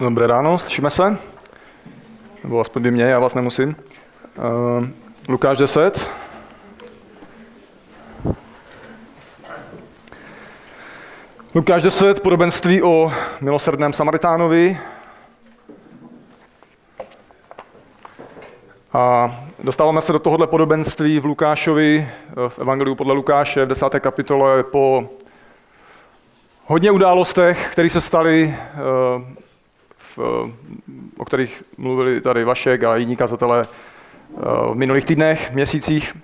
Dobré ráno, slyšíme se? Nebo aspoň vy mě, já vás nemusím. Uh, Lukáš 10. Lukáš 10, podobenství o milosrdném Samaritánovi. A dostáváme se do tohohle podobenství v Lukášovi, v Evangeliu podle Lukáše v 10. kapitole po hodně událostech, které se staly, eh, v, o kterých mluvili tady Vašek a jiní kazatelé eh, v minulých týdnech, měsících.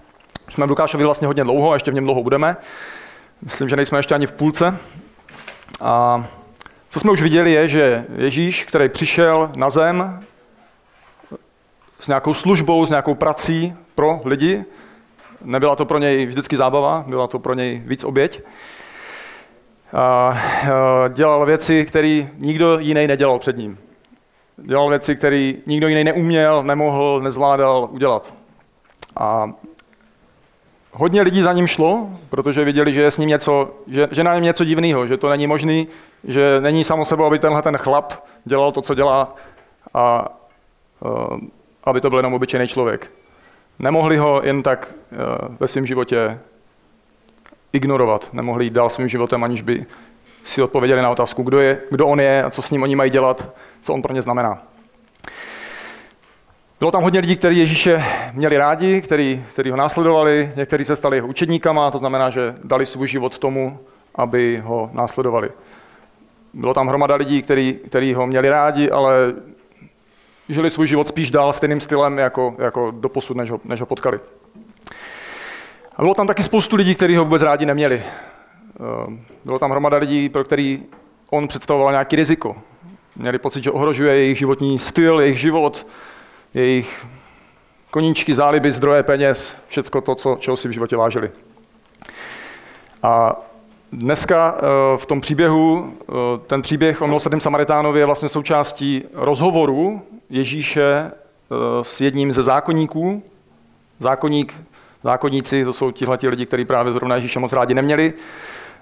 Jsme v Lukášovi vlastně hodně dlouho a ještě v něm dlouho budeme. Myslím, že nejsme ještě ani v půlce. A co jsme už viděli je, že Ježíš, který přišel na zem s nějakou službou, s nějakou prací pro lidi, nebyla to pro něj vždycky zábava, byla to pro něj víc oběť, a dělal věci, které nikdo jiný nedělal před ním. Dělal věci, které nikdo jiný neuměl, nemohl, nezvládal udělat. A hodně lidí za ním šlo, protože viděli, že je s ním něco, že, že na něm něco divného, že to není možný, že není samo sebou, aby tenhle ten chlap dělal to, co dělá a uh, aby to byl jenom obyčejný člověk. Nemohli ho jen tak uh, ve svém životě ignorovat, nemohli jít dál svým životem, aniž by si odpověděli na otázku, kdo, je, kdo on je a co s ním oni mají dělat, co on pro ně znamená. Bylo tam hodně lidí, kteří Ježíše měli rádi, kteří, kteří ho následovali, někteří se stali jeho učedníkama, to znamená, že dali svůj život tomu, aby ho následovali. Bylo tam hromada lidí, kteří, ho měli rádi, ale žili svůj život spíš dál stejným stylem jako, jako doposud, než ho, než ho potkali. A bylo tam taky spoustu lidí, kteří ho vůbec rádi neměli. Ehm, bylo tam hromada lidí, pro který on představoval nějaký riziko. Měli pocit, že ohrožuje jejich životní styl, jejich život, jejich koníčky, záliby, zdroje peněz, všecko to, co, čeho si v životě vážili. A dneska eh, v tom příběhu, eh, ten příběh o milosrdném Samaritánovi je vlastně součástí rozhovoru Ježíše eh, s jedním ze zákonníků. Zákonník zákonníci, to jsou tihle lidi, kteří právě zrovna Ježíše moc rádi neměli.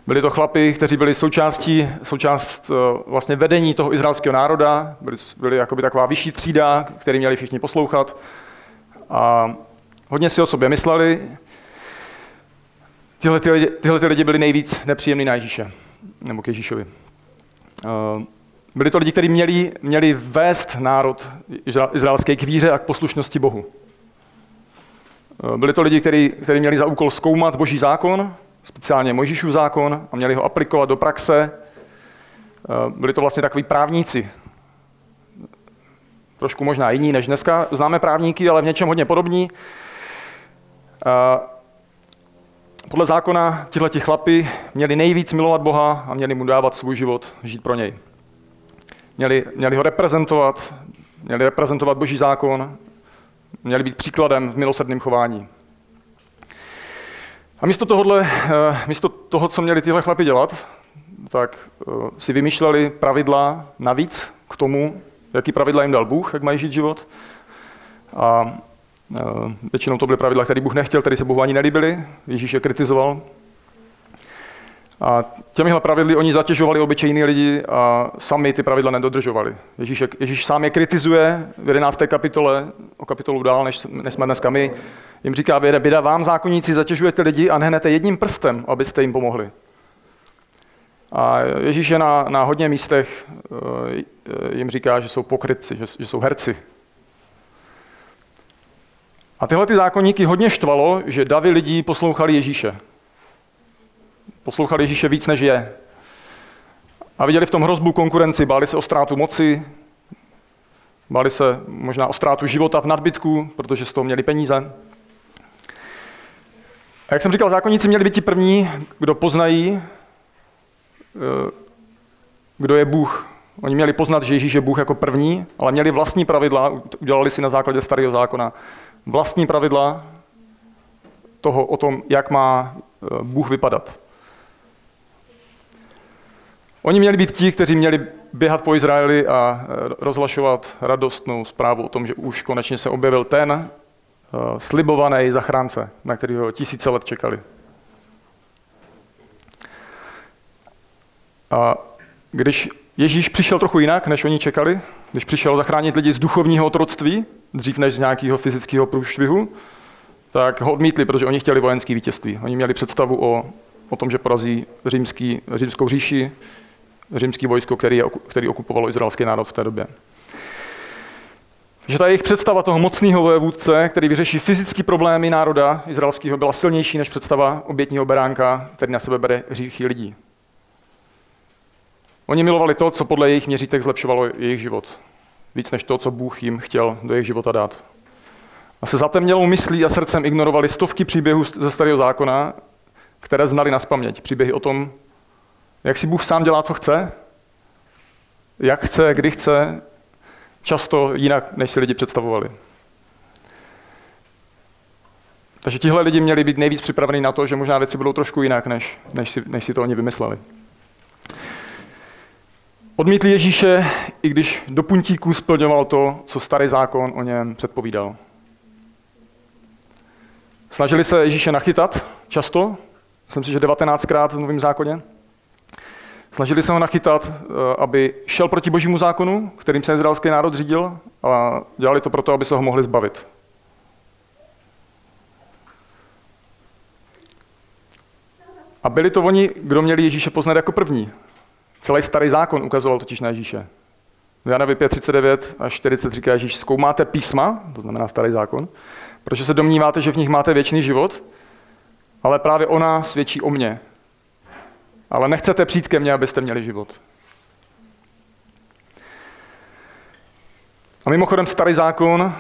Byli to chlapi, kteří byli součástí, součást eh, vlastně vedení toho izraelského národa, byli, byli jakoby taková vyšší třída, který měli všichni poslouchat. A hodně si o sobě mysleli. Tyhle, ty lidi, tyhle ty lidi byli nejvíc nepříjemní na Ježíše, nebo k Ježíšovi. Eh, byli to lidi, kteří měli, měli vést národ izraelské k víře a k poslušnosti Bohu. Eh, byli to lidi, kteří, měli za úkol zkoumat boží zákon, speciálně Mojžíšův zákon, a měli ho aplikovat do praxe. Eh, byli to vlastně takový právníci. Trošku možná jiní než dneska. Známe právníky, ale v něčem hodně podobní. Eh, podle zákona tihleti chlapi měli nejvíc milovat Boha a měli mu dávat svůj život, žít pro něj. Měli, měli ho reprezentovat, měli reprezentovat boží zákon, měli být příkladem v milosrdném chování. A místo, tohohle, eh, místo toho, co měli tyhle chlapi dělat, tak eh, si vymýšleli pravidla navíc k tomu, jaký pravidla jim dal Bůh, jak mají žít život. A eh, většinou to byly pravidla, které Bůh nechtěl, které se Bohu ani nelíbily. Ježíš je kritizoval. A těmihle pravidly oni zatěžovali obyčejní lidi a sami ty pravidla nedodržovali. Ježíš, Ježíš sám je kritizuje v 11. kapitole, o kapitolu dál, než, než jsme dneska my. Jim říká, běda vám zákonníci zatěžujete lidi a nehnete jedním prstem, abyste jim pomohli. A Ježíš je na, na hodně místech eh, jim říká, že jsou pokrytci, že, že jsou herci. A tyhle ty zákonníky hodně štvalo, že davy lidí poslouchali Ježíše poslouchali Ježíše víc, než je. A viděli v tom hrozbu konkurenci, báli se o ztrátu moci, báli se možná o ztrátu života v nadbytku, protože z toho měli peníze. A jak jsem říkal, zákonníci měli být ti první, kdo poznají, eh, kdo je Bůh. Oni měli poznat, že Ježíš je Bůh jako první, ale měli vlastní pravidla, udělali si na základě starého zákona, vlastní pravidla toho o tom, jak má eh, Bůh vypadat. Oni měli být ti, kteří měli běhat po Izraeli a e, rozhlašovat radostnou zprávu o tom, že už konečně se objevil ten e, slibovaný zachránce, na kterého tisíce let čekali. A když Ježíš přišel trochu jinak, než oni čekali, když přišel zachránit lidi z duchovního otroctví, dřív než z nějakého fyzického průšvihu, tak ho odmítli, protože oni chtěli vojenské vítězství. Oni měli představu o, o tom, že porazí římský, římskou říši, římský vojsko, který, který okupovalo izraelský národ v té době. Že ta jejich představa toho mocného vojevůdce, který vyřeší fyzické problémy národa izraelského, byla silnější než představa obětního beránka, který na sebe bere hříchy lidí. Oni milovali to, co podle jejich měřítek zlepšovalo jejich život. Víc než to, co Bůh jim chtěl do jejich života dát. A se zatemnělou myslí a srdcem ignorovali stovky příběhů ze starého zákona, které znali na spaměť. Příběhy o tom, jak si Bůh sám dělá, co chce, jak chce, kdy chce, často jinak, než si lidi představovali. Takže tihle lidi měli být nejvíc připraveni na to, že možná věci budou trošku jinak, než, než, si, než si to oni vymysleli. Odmítli Ježíše, i když do puntíků splňoval to, co starý zákon o něm předpovídal. Snažili se Ježíše nachytat často, myslím si, že 19krát v Novém zákoně. Snažili se ho nachytat, eh, aby šel proti božímu zákonu, kterým se izraelský národ řídil, a dělali to proto, aby se ho mohli zbavit. A byli to oni, kdo měli Ježíše poznat jako první. Celý starý zákon ukazoval totiž na Ježíše. V Janovi 5.39 až 40 říká Ježíš, zkoumáte písma, to znamená starý zákon, protože se domníváte, že v nich máte věčný život, ale právě ona svědčí o mně. Ale nechcete přijít ke mně, abyste měli život. A mimochodem starý zákon,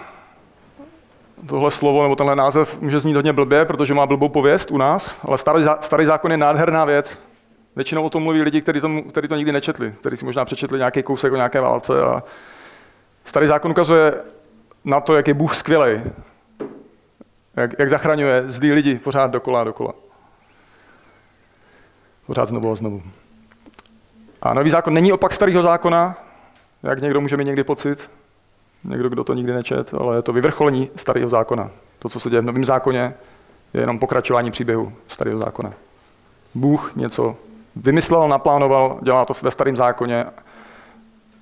tohle slovo nebo tenhle název může znít hodně blbě, protože má blbou pověst u nás, ale starý, starý zákon je nádherná věc. Většinou o tom mluví lidi, kteří to, kteří to nikdy nečetli, kteří si možná přečetli nějaký kousek o nějaké válce. A starý zákon ukazuje na to, jak je Bůh skvělý, jak, jak zachraňuje zlý lidi pořád dokola a dokola. Pořád znovu a znovu. A nový zákon není opak starého zákona, jak někdo může mít někdy pocit, někdo, kdo to nikdy nečet, ale je to vyvrcholení starého zákona. To, co se děje v novém zákoně, je jenom pokračování příběhu starého zákona. Bůh něco vymyslel, naplánoval, dělá to ve starém zákoně,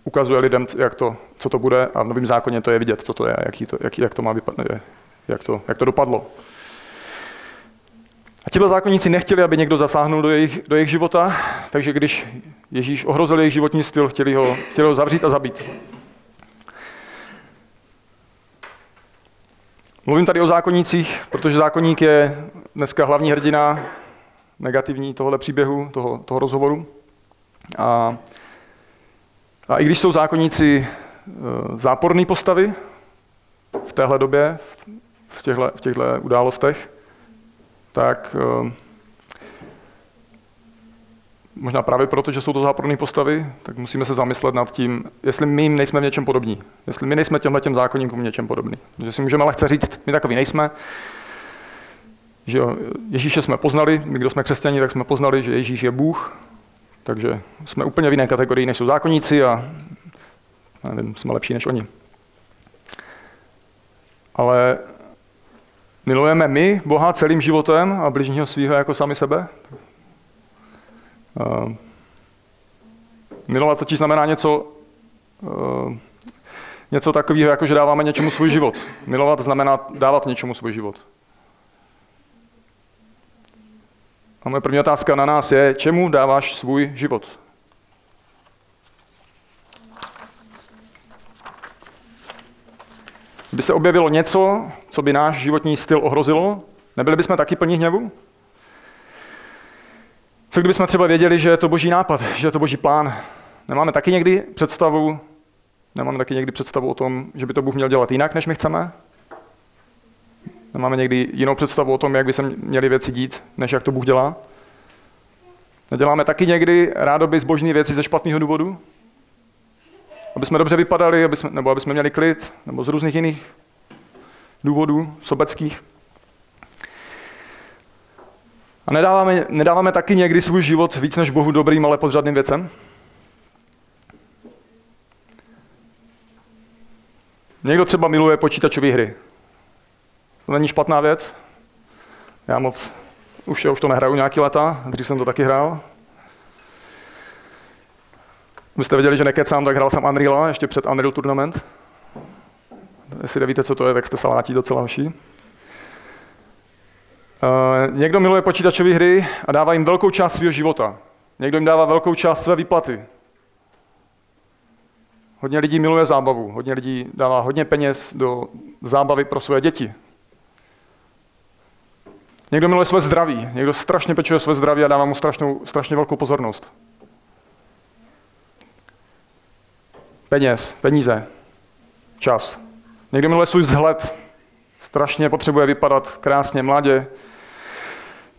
ukazuje lidem, jak to, co to bude a v novém zákoně to je vidět, co to je, jaký to, jak, jak to má vypadat, jak to, jak to dopadlo. Tihle zákonníci nechtěli, aby někdo zasáhnul do jejich, do jejich života, takže když Ježíš ohrozil jejich životní styl, chtěli ho, chtěli ho zavřít a zabít. Mluvím tady o zákonnících, protože zákonník je dneska hlavní hrdina negativní tohle příběhu, toho, toho rozhovoru. A, a i když jsou zákonníci e, záporné postavy v téhle době, v těchto, v těchto událostech, tak e, možná právě proto, že jsou to záporné postavy, tak musíme se zamyslet nad tím, jestli my jim nejsme v něčem podobní. Jestli my nejsme těmhle těm zákonníkům v něčem podobní. Že si můžeme lehce říct, my takový nejsme, že Ježíše jsme poznali, my, kdo jsme křesťani, tak jsme poznali, že Ježíš je Bůh, takže jsme úplně v jiné kategorii, než jsou zákonníci a nevím, jsme lepší než oni. Ale milujeme my Boha celým životem a bližního svého jako sami sebe? Uh, milovat totiž znamená něco, uh, něco takového, jako že dáváme něčemu svůj život. Milovat znamená dávat něčemu svůj život. A moje první otázka na nás je, čemu dáváš svůj život? Kdyby se objevilo něco, co by náš životní styl ohrozilo, nebyli bychom taky plní hněvu? Co kdybychom třeba věděli, že je to boží nápad, že je to boží plán? Nemáme taky někdy představu, nemáme taky někdy představu o tom, že by to Bůh měl dělat jinak, než my chceme? Nemáme někdy jinou představu o tom, jak by se měly věci dít, než jak to Bůh dělá? Neděláme taky někdy rádoby zbožné věci ze špatného důvodu? Aby jsme dobře vypadali, aby jsme, nebo aby jsme měli klid, nebo z různých jiných důvodů, sobeckých. A nedáváme, nedáváme taky někdy svůj život víc než Bohu dobrým, ale podřadným věcem? Někdo třeba miluje počítačové hry. To není špatná věc. Já moc, už, já už to nehraju nějaký leta, dřív jsem to taky hrál. Byste věděli, že nekecám, tak hrál jsem Unreal ještě před Unreal Tournament. Jestli nevíte, co to je, tak jste salátí docela hoší. Uh, někdo miluje počítačové hry a dává jim velkou část svého života. Někdo jim dává velkou část své výplaty. Hodně lidí miluje zábavu, hodně lidí dává hodně peněz do zábavy pro své děti. Někdo miluje své zdraví, někdo strašně pečuje své zdraví a dává mu strašnou, strašně velkou pozornost. Peněz, peníze, čas. Někdo miluje svůj vzhled, strašně potřebuje vypadat krásně, mladě.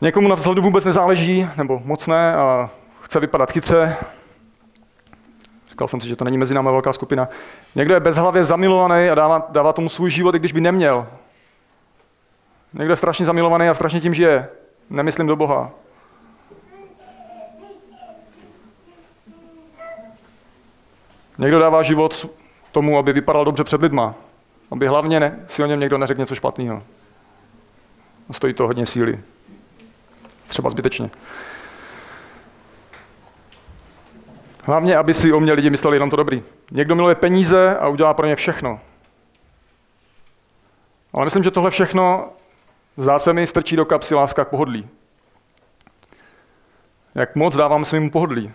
Někomu na vzhledu vůbec nezáleží, nebo moc ne, a chce vypadat chytře. Říkal jsem si, že to není mezi námi velká skupina. Někdo je bezhlavě zamilovaný a dává, dává tomu svůj život, i když by neměl. Někdo je strašně zamilovaný a strašně tím žije. Nemyslím do Boha. Někdo dává život tomu, aby vypadal dobře před lidma. Aby hlavně ne, si o něm někdo neřekl něco špatného. Stojí to hodně síly. Třeba zbytečně. Hlavně, aby si o mě lidi mysleli jenom to dobrý. Někdo miluje peníze a udělá pro ně všechno. Ale myslím, že tohle všechno zdá se mi strčí do kapsy láska k pohodlí. Jak moc dávám svým pohodlí.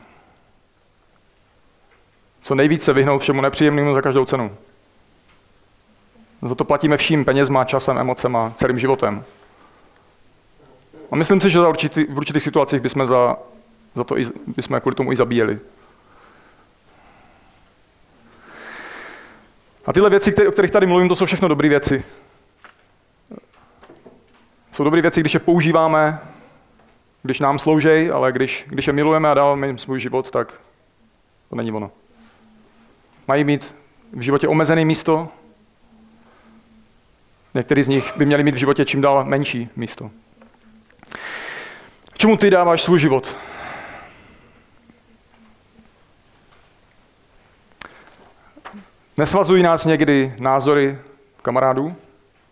Co nejvíce vyhnout všemu nepříjemnému za každou cenu. Za to platíme vším penězma, časem, emocema, celým životem. A myslím si, že za určitý, v určitých situacích bychom, za, za to i, bychom kvůli tomu i zabíjeli. A tyhle věci, které, o kterých tady mluvím, to jsou všechno dobré věci. Jsou dobré věci, když je používáme, když nám slouží, ale když, když je milujeme a dáváme jim svůj život, tak to není ono. Mají mít v životě omezené místo, Někteří z nich by měli mít v životě čím dál menší místo. Čemu ty dáváš svůj život? Nesvazují nás někdy názory kamarádů,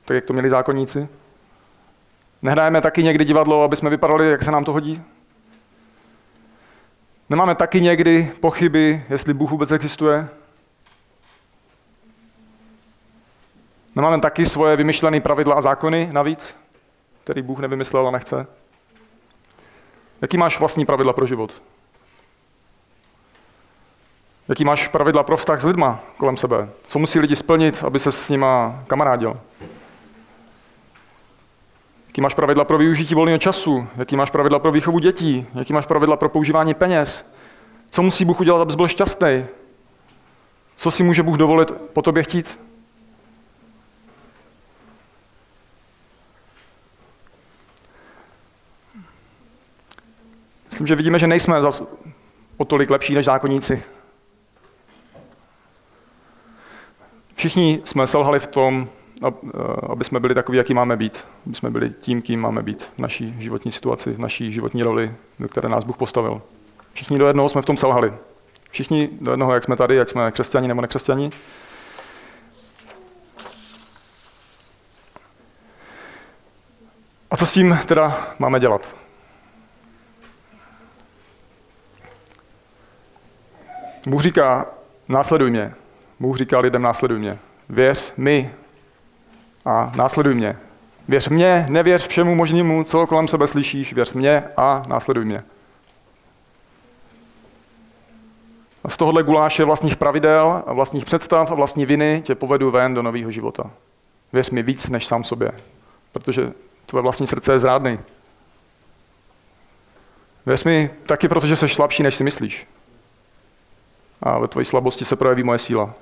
tak jak to měli zákonníci? Nehrajeme taky někdy divadlo, aby jsme vypadali, jak se nám to hodí? Nemáme taky někdy pochyby, jestli Bůh vůbec existuje? Nemáme taky svoje vymyšlené pravidla a zákony navíc, který Bůh nevymyslel a nechce? Jaký máš vlastní pravidla pro život? Jaký máš pravidla pro vztah s lidma kolem sebe? Co musí lidi splnit, aby se s nima kamarádil? Jaký máš pravidla pro využití volného času? Jaký máš pravidla pro výchovu dětí? Jaký máš pravidla pro používání peněz? Co musí Bůh udělat, abys byl šťastný? Co si může Bůh dovolit po tobě chtít? Myslím, že vidíme, že nejsme zas o tolik lepší než zákonníci. Všichni jsme selhali v tom, aby jsme byli takový, jaký máme být. Aby jsme byli tím, kým máme být v naší životní situaci, v naší životní roli, do které nás Bůh postavil. Všichni do jednoho jsme v tom selhali. Všichni do jednoho, jak jsme tady, jak jsme křesťani nebo nekřesťani. A co s tím teda máme dělat? Bůh říká, následuj mě. Bůh říká lidem, následuj mě. Věř mi a následuj mě. Věř mě, nevěř všemu možnému, co kolem sebe slyšíš, věř mě a následuj mě. Z tohohle guláše vlastních pravidel vlastních představ a vlastní viny tě povedu ven do nového života. Věř mi víc než sám sobě, protože tvoje vlastní srdce je zrádný. Věř mi taky, protože jsi slabší, než si myslíš a ve tvojí slabosti se projeví moje síla.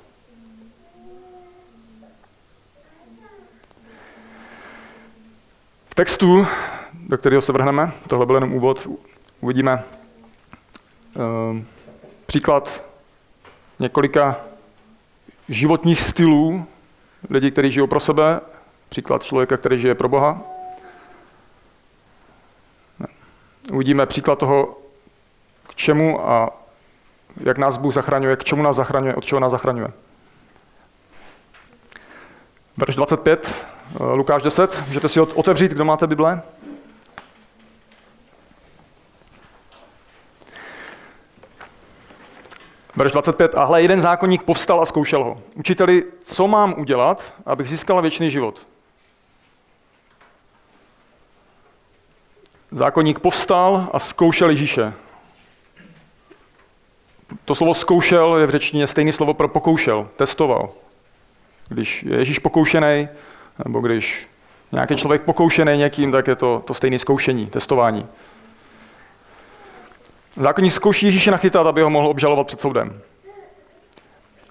V textu, do kterého se vrhneme, tohle byl jenom úvod, uvidíme uh, příklad několika životních stylů lidí, kteří žijou pro sebe, příklad člověka, který žije pro Boha. Uvidíme příklad toho, k čemu a jak nás Bůh zachraňuje, k čemu nás zachraňuje, od čeho nás zachraňuje. Verš 25, eh, Lukáš 10, můžete si otevřít, kdo máte Bible. Verš 25. Ahle, jeden zákonník povstal a zkoušel ho. Učiteli, co mám udělat, abych získal věčný život? Zákonník povstal a zkoušel Ježíše. To slovo zkoušel je v řečtině stejné slovo pro pokoušel, testoval. Když je Ježíš pokoušený, nebo když nějaký člověk pokoušený někým, tak je to, to stejné zkoušení, testování. Zákonník zkouší Ježíše nachytat, aby ho mohl obžalovat před soudem.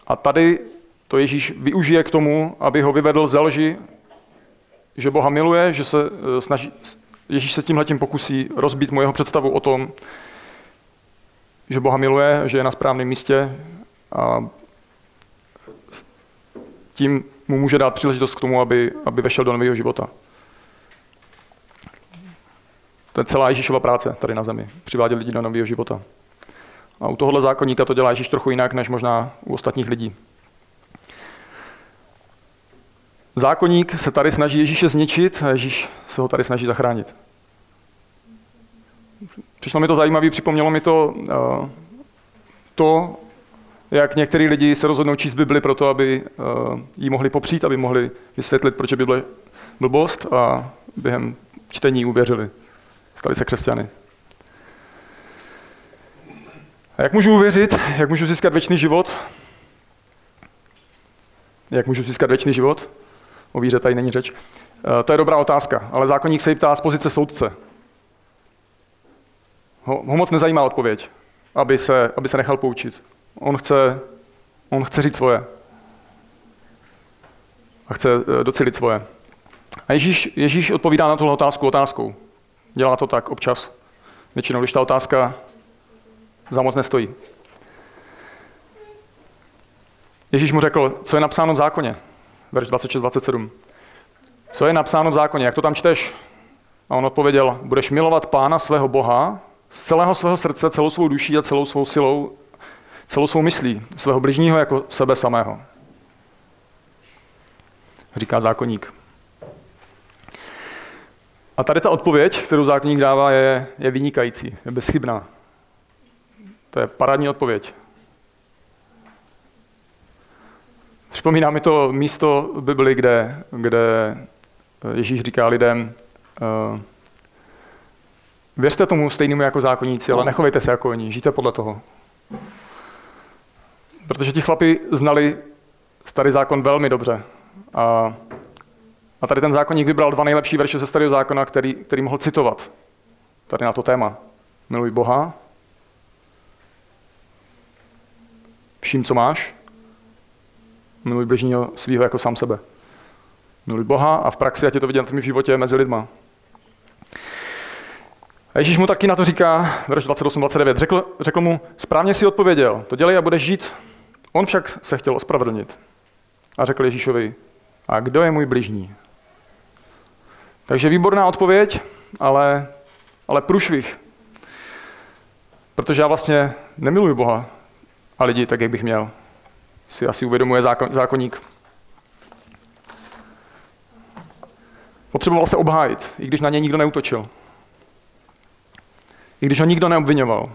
A tady to Ježíš využije k tomu, aby ho vyvedl ze lži, že Boha miluje, že se eh, snaží, Ježíš se tímhle tím pokusí rozbít mu jeho představu o tom, že Boha miluje, že je na správném místě a tím mu může dát příležitost k tomu, aby, aby vešel do nového života. To je celá Ježíšova práce tady na zemi. Přivádět lidi do nového života. A u tohohle zákonníka to dělá Ježíš trochu jinak, než možná u ostatních lidí. Zákonník se tady snaží Ježíše zničit a Ježíš se ho tady snaží zachránit. Přišlo mi to zajímavé, připomnělo mi to uh, to, jak některý lidi se rozhodnou číst Bibli proto, aby uh, ji mohli popřít, aby mohli vysvětlit, proč je Bible blbost a během čtení uvěřili. Stali se křesťany. A jak můžu uvěřit? Jak můžu získat věčný život? Jak můžu získat věčný život? O víře tady není řeč. Uh, to je dobrá otázka, ale zákonník se jí ptá z pozice soudce ho, ho moc nezajímá odpověď, aby se, aby se nechal poučit. On chce, on chce říct svoje. A chce eh, docelit svoje. A Ježíš, Ježíš odpovídá na tuhle otázku otázkou. Dělá to tak občas. Většinou, když ta otázka za moc nestojí. Ježíš mu řekl, co je napsáno v zákoně. Verš 26-27. Co je napsáno v zákoně, jak to tam čteš? A on odpověděl, budeš milovat pána svého Boha z celého svého srdce, celou svou duší a celou svou silou, celou svou myslí, svého bližního jako sebe samého. Říká zákonník. A tady ta odpověď, kterou zákonník dává, je, je vynikající, je bezchybná. To je parádní odpověď. Připomíná mi to místo v Bibli, kde, kde Ježíš říká lidem, uh, Věřte tomu stejnému jako zákonníci, ale nechovejte se jako oni, žijte podle toho. Protože ti chlapi znali starý zákon velmi dobře. A, a tady ten zákonník vybral dva nejlepší verše ze starého zákona, který, který mohl citovat. Tady na to téma. Miluj Boha, vším, co máš, miluj bližního svého jako sám sebe. Miluj Boha a v praxi, ať je to vidět v životě mezi lidma. A Ježíš mu taky na to říká, verš 28-29, řekl, řekl mu, správně si odpověděl, to dělej a budeš žít. On však se chtěl ospravedlnit. A řekl Ježíšovi, a kdo je můj bližní? Takže výborná odpověď, ale, ale průšvih. Protože já vlastně nemiluji Boha a lidi tak, jak bych měl. Si asi uvědomuje zákon, zákonník. Potřeboval se obhájit, i když na něj nikdo neutočil i když ho nikdo neobvinoval.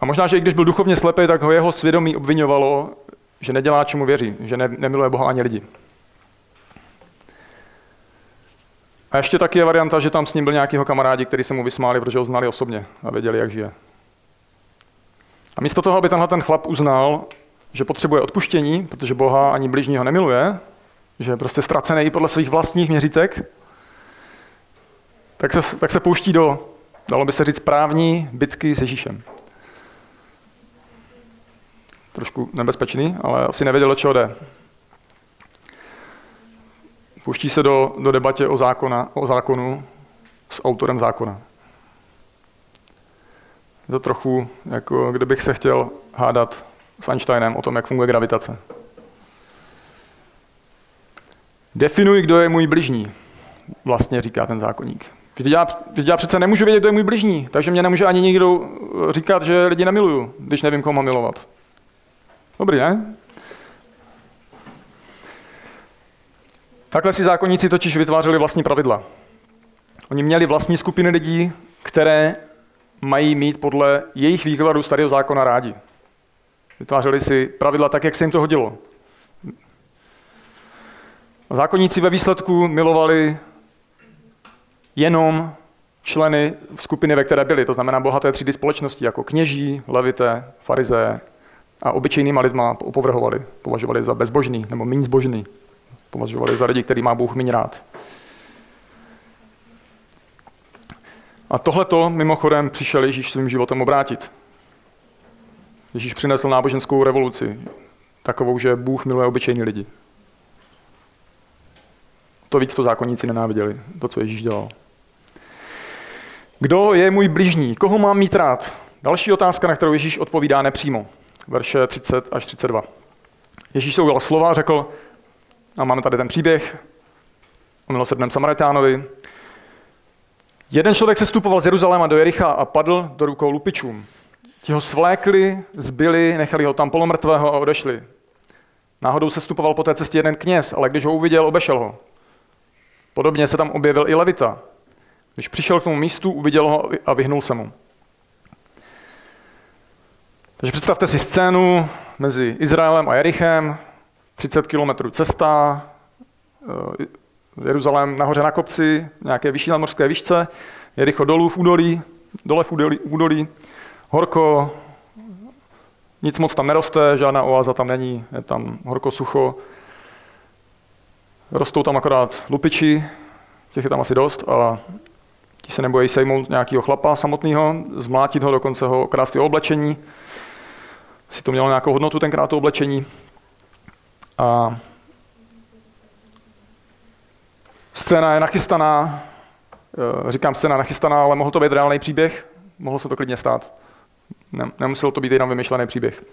A možná, že i když byl duchovně slepý, tak ho jeho svědomí obvinovalo, že nedělá, čemu věří, že ne, nemiluje Boha ani lidi. A ještě taky je varianta, že tam s ním byl nějakýho kamarádi, který se mu vysmáli, protože ho znali osobně a věděli, jak žije. A místo toho, aby tenhle ten chlap uznal, že potřebuje odpuštění, protože Boha ani bližního nemiluje, že je prostě ztracený podle svých vlastních měřítek, tak se, tak se pouští do, dalo by se říct, právní bitky s Ježíšem. Trošku nebezpečný, ale asi nevěděl, čeho jde. Pouští se do, do debatě o, zákona, o zákonu s autorem zákona. Je to trochu, jako kdybych se chtěl hádat s Einsteinem o tom, jak funguje gravitace. Definuj, kdo je můj bližní, vlastně říká ten zákonník. Vždyť já, já přece nemůžu vědět, kdo je můj bližní, takže mě nemůže ani nikdo eh, říkat, že lidi nemiluju, když nevím, koho mám milovat. Dobrý, ne? Takhle si zákonníci totiž vytvářeli vlastní pravidla. Oni měli vlastní skupiny lidí, které mají mít podle jejich výkladu starého zákona rádi. Vytvářeli si pravidla tak, jak se jim to hodilo. Zákonníci ve výsledku milovali jenom členy skupiny, ve které byli, to znamená bohaté třídy společnosti, jako kněží, levité, farizé a obyčejnýma lidma opovrhovali, považovali za bezbožný nebo méně zbožný, považovali za lidi, který má Bůh méně rád. A tohleto mimochodem přišel Ježíš svým životem obrátit. Ježíš přinesl náboženskou revoluci, takovou, že Bůh miluje obyčejní lidi. To víc to zákonníci nenáviděli, to, co Ježíš dělal. Kdo je můj bližní? Koho mám mít rád? Další otázka, na kterou Ježíš odpovídá nepřímo. Verše 30 až 32. Ježíš se ujal slova řekl, a máme tady ten příběh o milosrdném Samaritánovi. Jeden člověk se stupoval z Jeruzaléma do Jericha a padl do rukou lupičům. Ti ho svlékli, zbyli, nechali ho tam polomrtvého a odešli. Náhodou se stupoval po té cestě jeden kněz, ale když ho uviděl, obešel ho. Podobně se tam objevil i Levita. Když přišel k tomu místu, uviděl ho a vyhnul se mu. Takže představte si scénu mezi Izraelem a Jerichem, 30 kilometrů cesta, eh, Jeruzalém nahoře na kopci, nějaké vyšší nadmorské výšce, Jericho dolů v údolí, dole v údolí, údolí, horko, nic moc tam neroste, žádná oáza tam není, je tam horko, sucho. Rostou tam akorát lupiči, těch je tam asi dost a ti se nebojí sejmout nějakého chlapa samotného, zmlátit ho, dokonce ho krást jeho oblečení. Si to mělo nějakou hodnotu tenkrát to oblečení. A scéna je nachystaná, eh, říkám scéna nachystaná, ale mohl to být reálný příběh, mohlo se to klidně stát. Nemuselo to být jenom vymyšlený příběh.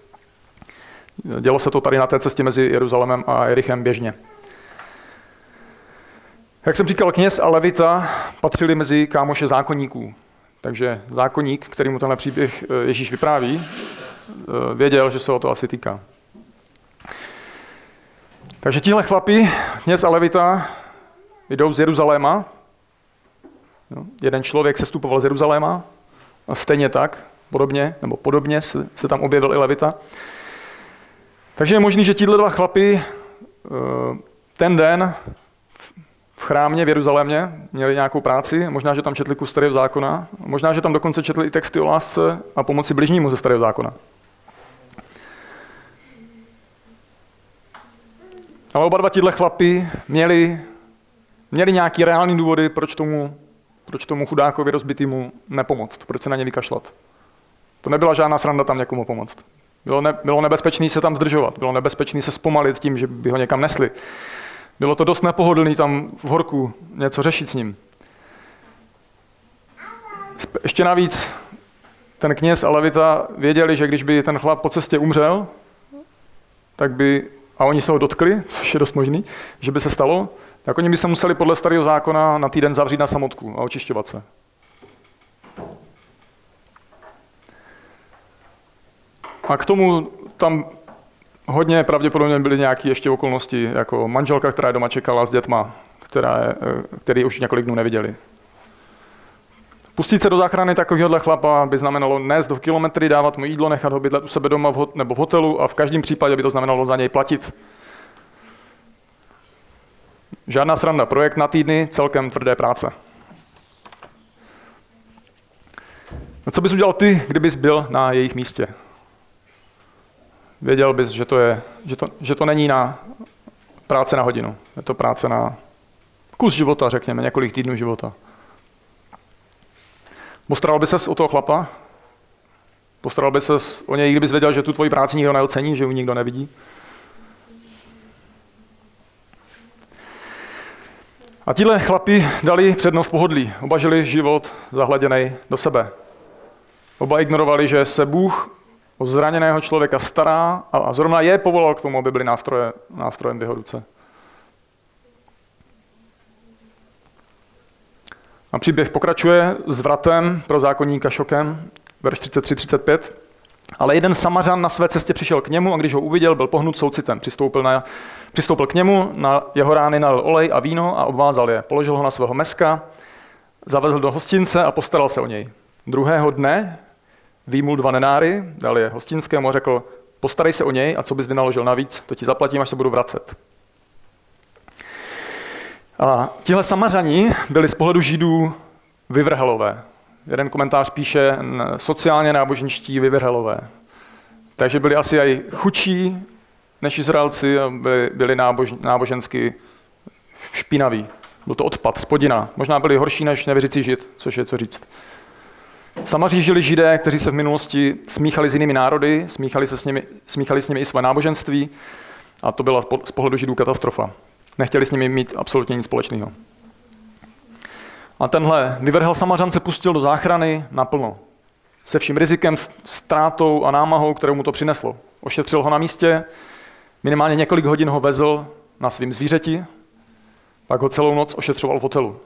Dělo se to tady na té cestě mezi Jeruzalémem a Jerichem běžně. Jak jsem říkal, kněz a levita patřili mezi kámoše zákonníků. Takže zákonník, který mu tenhle příběh eh, Ježíš vypráví, eh, věděl, že se o to asi týká. Takže tihle chlapi, kněz a levita, jdou z Jeruzaléma. jeden člověk se stupoval z Jeruzaléma a stejně tak, podobně, nebo podobně se, se tam objevil i levita. Takže je možný, že tihle dva chlapi eh, ten den v chrámě v Jeruzalémě, měli nějakou práci, možná, že tam četli kus starého zákona, možná, že tam dokonce četli i texty o lásce a pomoci bližnímu ze starého zákona. Ale oba dva tihle chlapi měli, měli nějaký reální důvody, proč tomu, proč tomu chudákovi rozbitýmu nepomoct, proč se na ně vykašlat. To nebyla žádná sranda tam někomu pomoct. Bylo, ne, bylo nebezpečné se tam zdržovat, bylo nebezpečné se zpomalit tím, že by ho někam nesli. Bylo to dost nepohodlný tam v horku něco řešit s ním. Ještě navíc ten kněz a levita věděli, že když by ten chlap po cestě umřel, tak by, a oni se ho dotkli, což je dost možný, že by se stalo, tak oni by se museli podle starého zákona na týden zavřít na samotku a očišťovat se. A k tomu tam hodně pravděpodobně byly nějaké ještě okolnosti, jako manželka, která je doma čekala s dětma, která je, eh, který už několik dnů neviděli. Pustit se do záchrany takovéhohle chlapa by znamenalo nést do kilometry, dávat mu jídlo, nechat ho bydlet u sebe doma v hot, nebo v hotelu a v každém případě by to znamenalo za něj platit. Žádná sranda, projekt na týdny, celkem tvrdé práce. No co bys udělal ty, kdybys byl na jejich místě? Věděl bys, že to, je, že to, že to není na práce na hodinu. Je to práce na kus života, řekněme, několik týdnů života. Postaral by ses o toho chlapa? Postaral by ses o něj, kdybys věděl, že tu tvoji práci nikdo neocení, že ji nikdo nevidí? A tíhle chlapi dali přednost pohodlí. Oba žili život zahleděný do sebe. Oba ignorovali, že se Bůh o zraněného člověka stará a zrovna je povolal k tomu, aby byly nástroje, nástrojem v jeho ruce. A příběh pokračuje s vratem pro zákonníka šokem, verš 33-35. Ale jeden samařan na své cestě přišel k němu a když ho uviděl, byl pohnut soucitem. Přistoupil, na, přistoupil k němu, na jeho rány nalil olej a víno a obvázal je. Položil ho na svého meska, zavezl do hostince a postaral se o něj. Druhého dne výmul dva nenáry, dal je hostinskému a řekl, postarej se o něj a co bys vynaložil navíc, to ti zaplatím, až se budu vracet. A tihle samařani byli z pohledu židů vyvrhelové. Jeden komentář píše sociálně náboženští vyvrhelové. Takže byli asi i chudší než Izraelci byli, byli nábož, nábožensky špinaví. Byl to odpad, spodina. Možná byli horší než nevěřící žid, což je co říct. Samaří žili židé, kteří se v minulosti smíchali s jinými národy, smíchali, se s nimi, smíchali s nimi i své náboženství a to byla z pohledu židů katastrofa. Nechtěli s nimi mít absolutně nic společného. A tenhle vyvrhel Samařan se pustil do záchrany naplno. Se vším rizikem, ztrátou a námahou, kterou mu to přineslo. Ošetřil ho na místě, minimálně několik hodin ho vezl na svým zvířeti, pak ho celou noc ošetřoval v hotelu.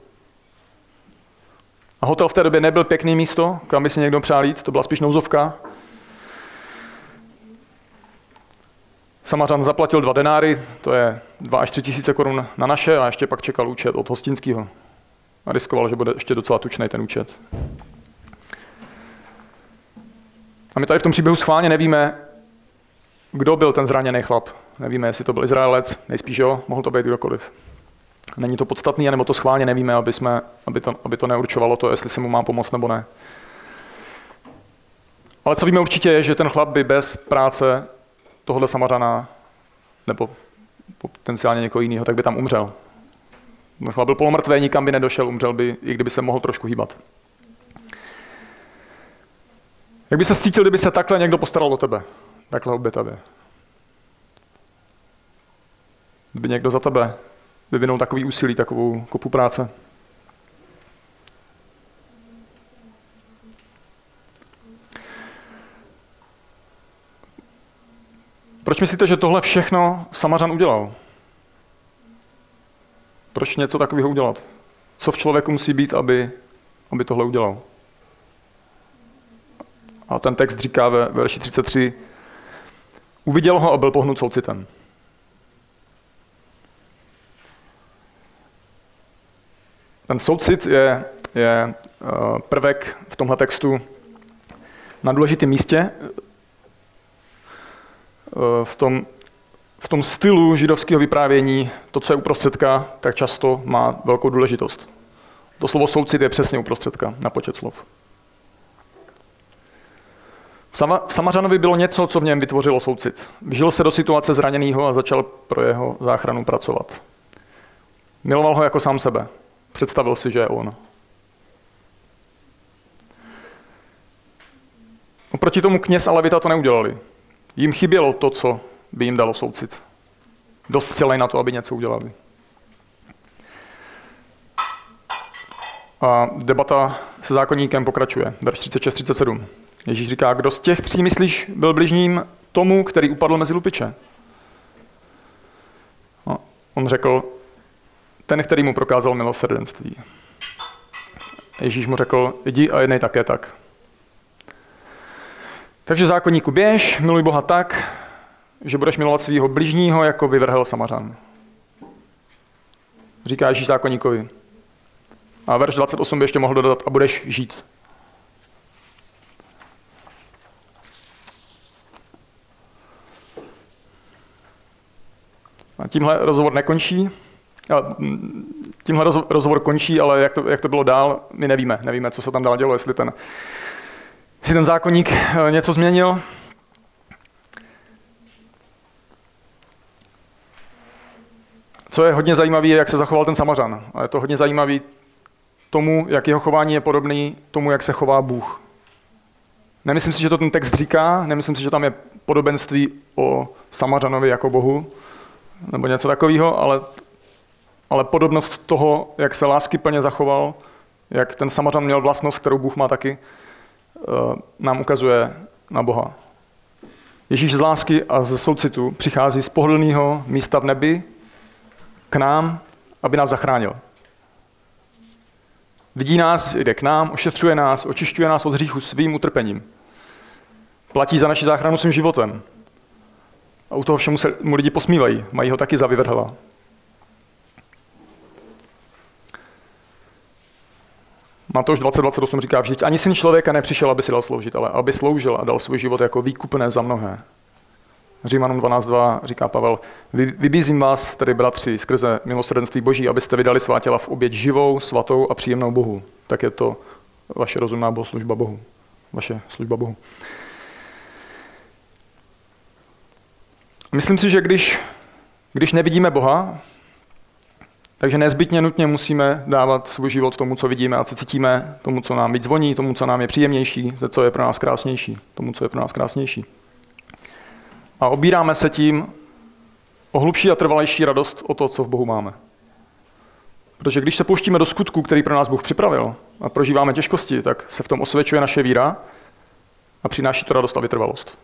A hotel v té době nebyl pěkný místo, kam by si někdo přál jít, to byla spíš nouzovka. Samařan zaplatil dva denáry, to je 2 až 3 tisíce korun na naše a ještě pak čekal účet od hostinského. A riskoval, že bude ještě docela tučný ten účet. A my tady v tom příběhu schválně nevíme, kdo byl ten zraněný chlap. Nevíme, jestli to byl Izraelec, nejspíš jo, mohl to být kdokoliv. Není to podstatný, nebo to schválně nevíme, aby, jsme, aby, to, aby to neurčovalo to, jestli se mu má pomoct nebo ne. Ale co víme určitě je, že ten chlap by bez práce tohohle samařana nebo potenciálně někoho jiného, tak by tam umřel. Ten chlap byl polomrtvý, nikam by nedošel, umřel by, i kdyby se mohl trošku hýbat. Jak by se cítil, kdyby se takhle někdo postaral o tebe? Takhle obětavě. Kdyby někdo za tebe vyvinul takový úsilí, takovou kopu práce. Proč myslíte, že tohle všechno Samařan udělal? Proč něco takového udělat? Co v člověku musí být, aby, aby tohle udělal? A ten text říká ve verši 33, uviděl ho a byl pohnut soucitem. Ten soucit je, je eh, prvek v tomhle textu na důležitém místě. Eh, v tom, v tom stylu židovského vyprávění, to, co je uprostředka, tak často má velkou důležitost. To slovo soucit je přesně uprostředka na počet slov. V Samařanovi bylo něco, co v něm vytvořilo soucit. Vžil se do situace zraněného a začal pro jeho záchranu pracovat. Miloval ho jako sám sebe. Představil si, že je on. Oproti tomu kněz a levita to neudělali. Jim chybělo to, co by jim dalo soucit. Dost silej na to, aby něco udělali. A debata se zákonníkem pokračuje. Verš 36-37. Ježíš říká, kdo z těch tří myslíš byl bližním tomu, který upadl mezi lupiče? A on řekl, ten, který mu prokázal milosrdenství. Ježíš mu řekl, jdi a jednej také tak. Takže zákonníku běž, miluj Boha tak, že budeš milovat svého bližního, jako vyvrhel Samařan. Říká Ježíš zákonníkovi. A verš 28 by ještě mohl dodat, a budeš žít. A tímhle rozhovor nekončí. Tímhle rozhovor končí, ale jak to, jak to bylo dál, my nevíme. Nevíme, co se tam dál dělo, jestli ten, jestli ten zákonník eh, něco změnil. Co je hodně zajímavé, jak se zachoval ten samařan. A je to hodně zajímavé tomu, jak jeho chování je podobný tomu, jak se chová Bůh. Nemyslím si, že to ten text říká, nemyslím si, že tam je podobenství o samařanovi jako Bohu, nebo něco takového, ale ale podobnost toho, jak se lásky plně zachoval, jak ten Samařan měl vlastnost, kterou Bůh má taky, eh, nám ukazuje na Boha. Ježíš z lásky a ze soucitu přichází z pohodlného místa v nebi k nám, aby nás zachránil. Vidí nás, jde k nám, ošetřuje nás, očišťuje nás od hříchu svým utrpením. Platí za naši záchranu svým životem. A u toho všemu se mu lidi posmívají, mají ho taky za vyvrhela. Matouš 2028 říká, že ani syn člověka nepřišel, aby si dal sloužit, ale aby sloužil a dal svůj život jako výkupné za mnohé. Římanům 12.2 říká Pavel, vybízím vás, tedy bratři, skrze milosrdenství Boží, abyste vydali svá těla v oběť živou, svatou a příjemnou Bohu. Tak je to vaše rozumná bohoslužba Bohu. Vaše služba Bohu. Myslím si, že když, když nevidíme Boha, takže nezbytně nutně musíme dávat svůj život tomu, co vidíme a co cítíme, tomu, co nám víc zvoní, tomu, co nám je příjemnější, to, co je pro nás krásnější, tomu, co je pro nás krásnější. A obíráme se tím o hlubší a trvalejší radost o to, co v Bohu máme. Protože když se pouštíme do skutku, který pro nás Bůh připravil a prožíváme těžkosti, tak se v tom osvědčuje naše víra a přináší to radost a vytrvalost.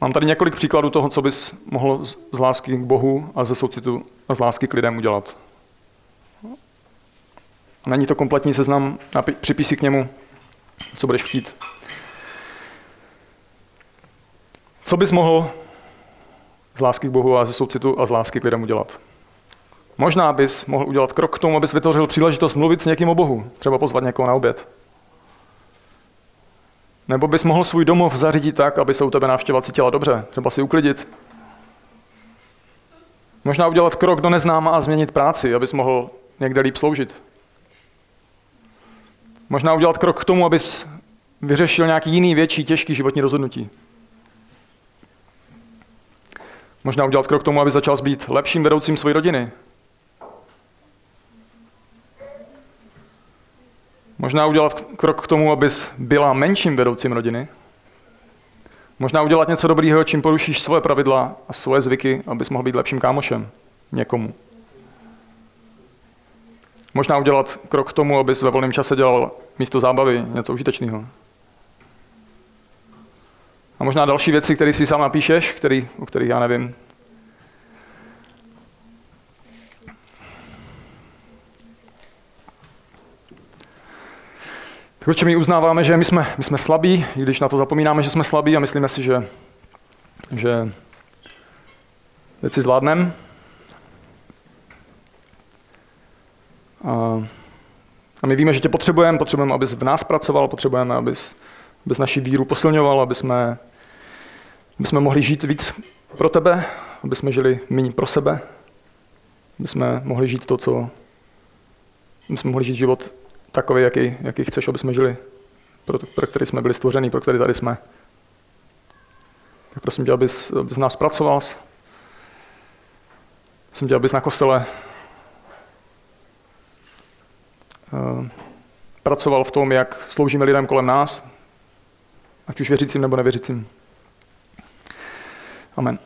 Mám tady několik příkladů toho, co bys mohl z lásky k Bohu a ze soucitu a z lásky k lidem udělat. Není to kompletní seznam, připíš si k němu, co budeš chtít. Co bys mohl z lásky k Bohu a ze soucitu a z lásky k lidem udělat? Možná bys mohl udělat krok k tomu, abys vytvořil příležitost mluvit s někým o Bohu, třeba pozvat někoho na oběd. Nebo bys mohl svůj domov zařídit tak, aby se u tebe návštěva cítila dobře, třeba si uklidit. Možná udělat krok do neznáma a změnit práci, abys mohl někde líp sloužit. Možná udělat krok k tomu, abys vyřešil nějaký jiný větší, těžký životní rozhodnutí. Možná udělat krok k tomu, aby začal být lepším vedoucím své rodiny. Možná udělat krok k tomu, abys byla menším vedoucím rodiny. Možná udělat něco dobrýho, čím porušíš svoje pravidla a svoje zvyky, abys mohl být lepším kámošem někomu. Možná udělat krok k tomu, abys ve volném čase dělal místo zábavy něco užitečného. A možná další věci, které si sám napíšeš, který, o kterých já nevím. Určitě my uznáváme, že my jsme, my jsme slabí, i když na to zapomínáme, že jsme slabí a myslíme si, že, že věci zvládneme. A, a my víme, že tě potřebujeme, potřebujeme, abys v nás pracoval, potřebujeme, abys, abys naši víru posilňoval, aby jsme, aby jsme mohli žít víc pro tebe, aby jsme žili méně pro sebe, aby jsme mohli žít to, co aby jsme mohli žít život takový, jaký, jaký chceš, aby jsme žili, pro, pro který jsme byli stvoření, pro který tady jsme. Tak prosím tě, abys, abys nás pracoval. Prosím tě, abys na kostele uh, pracoval v tom, jak sloužíme lidem kolem nás, ať už věřícím nebo nevěřícím. Amen.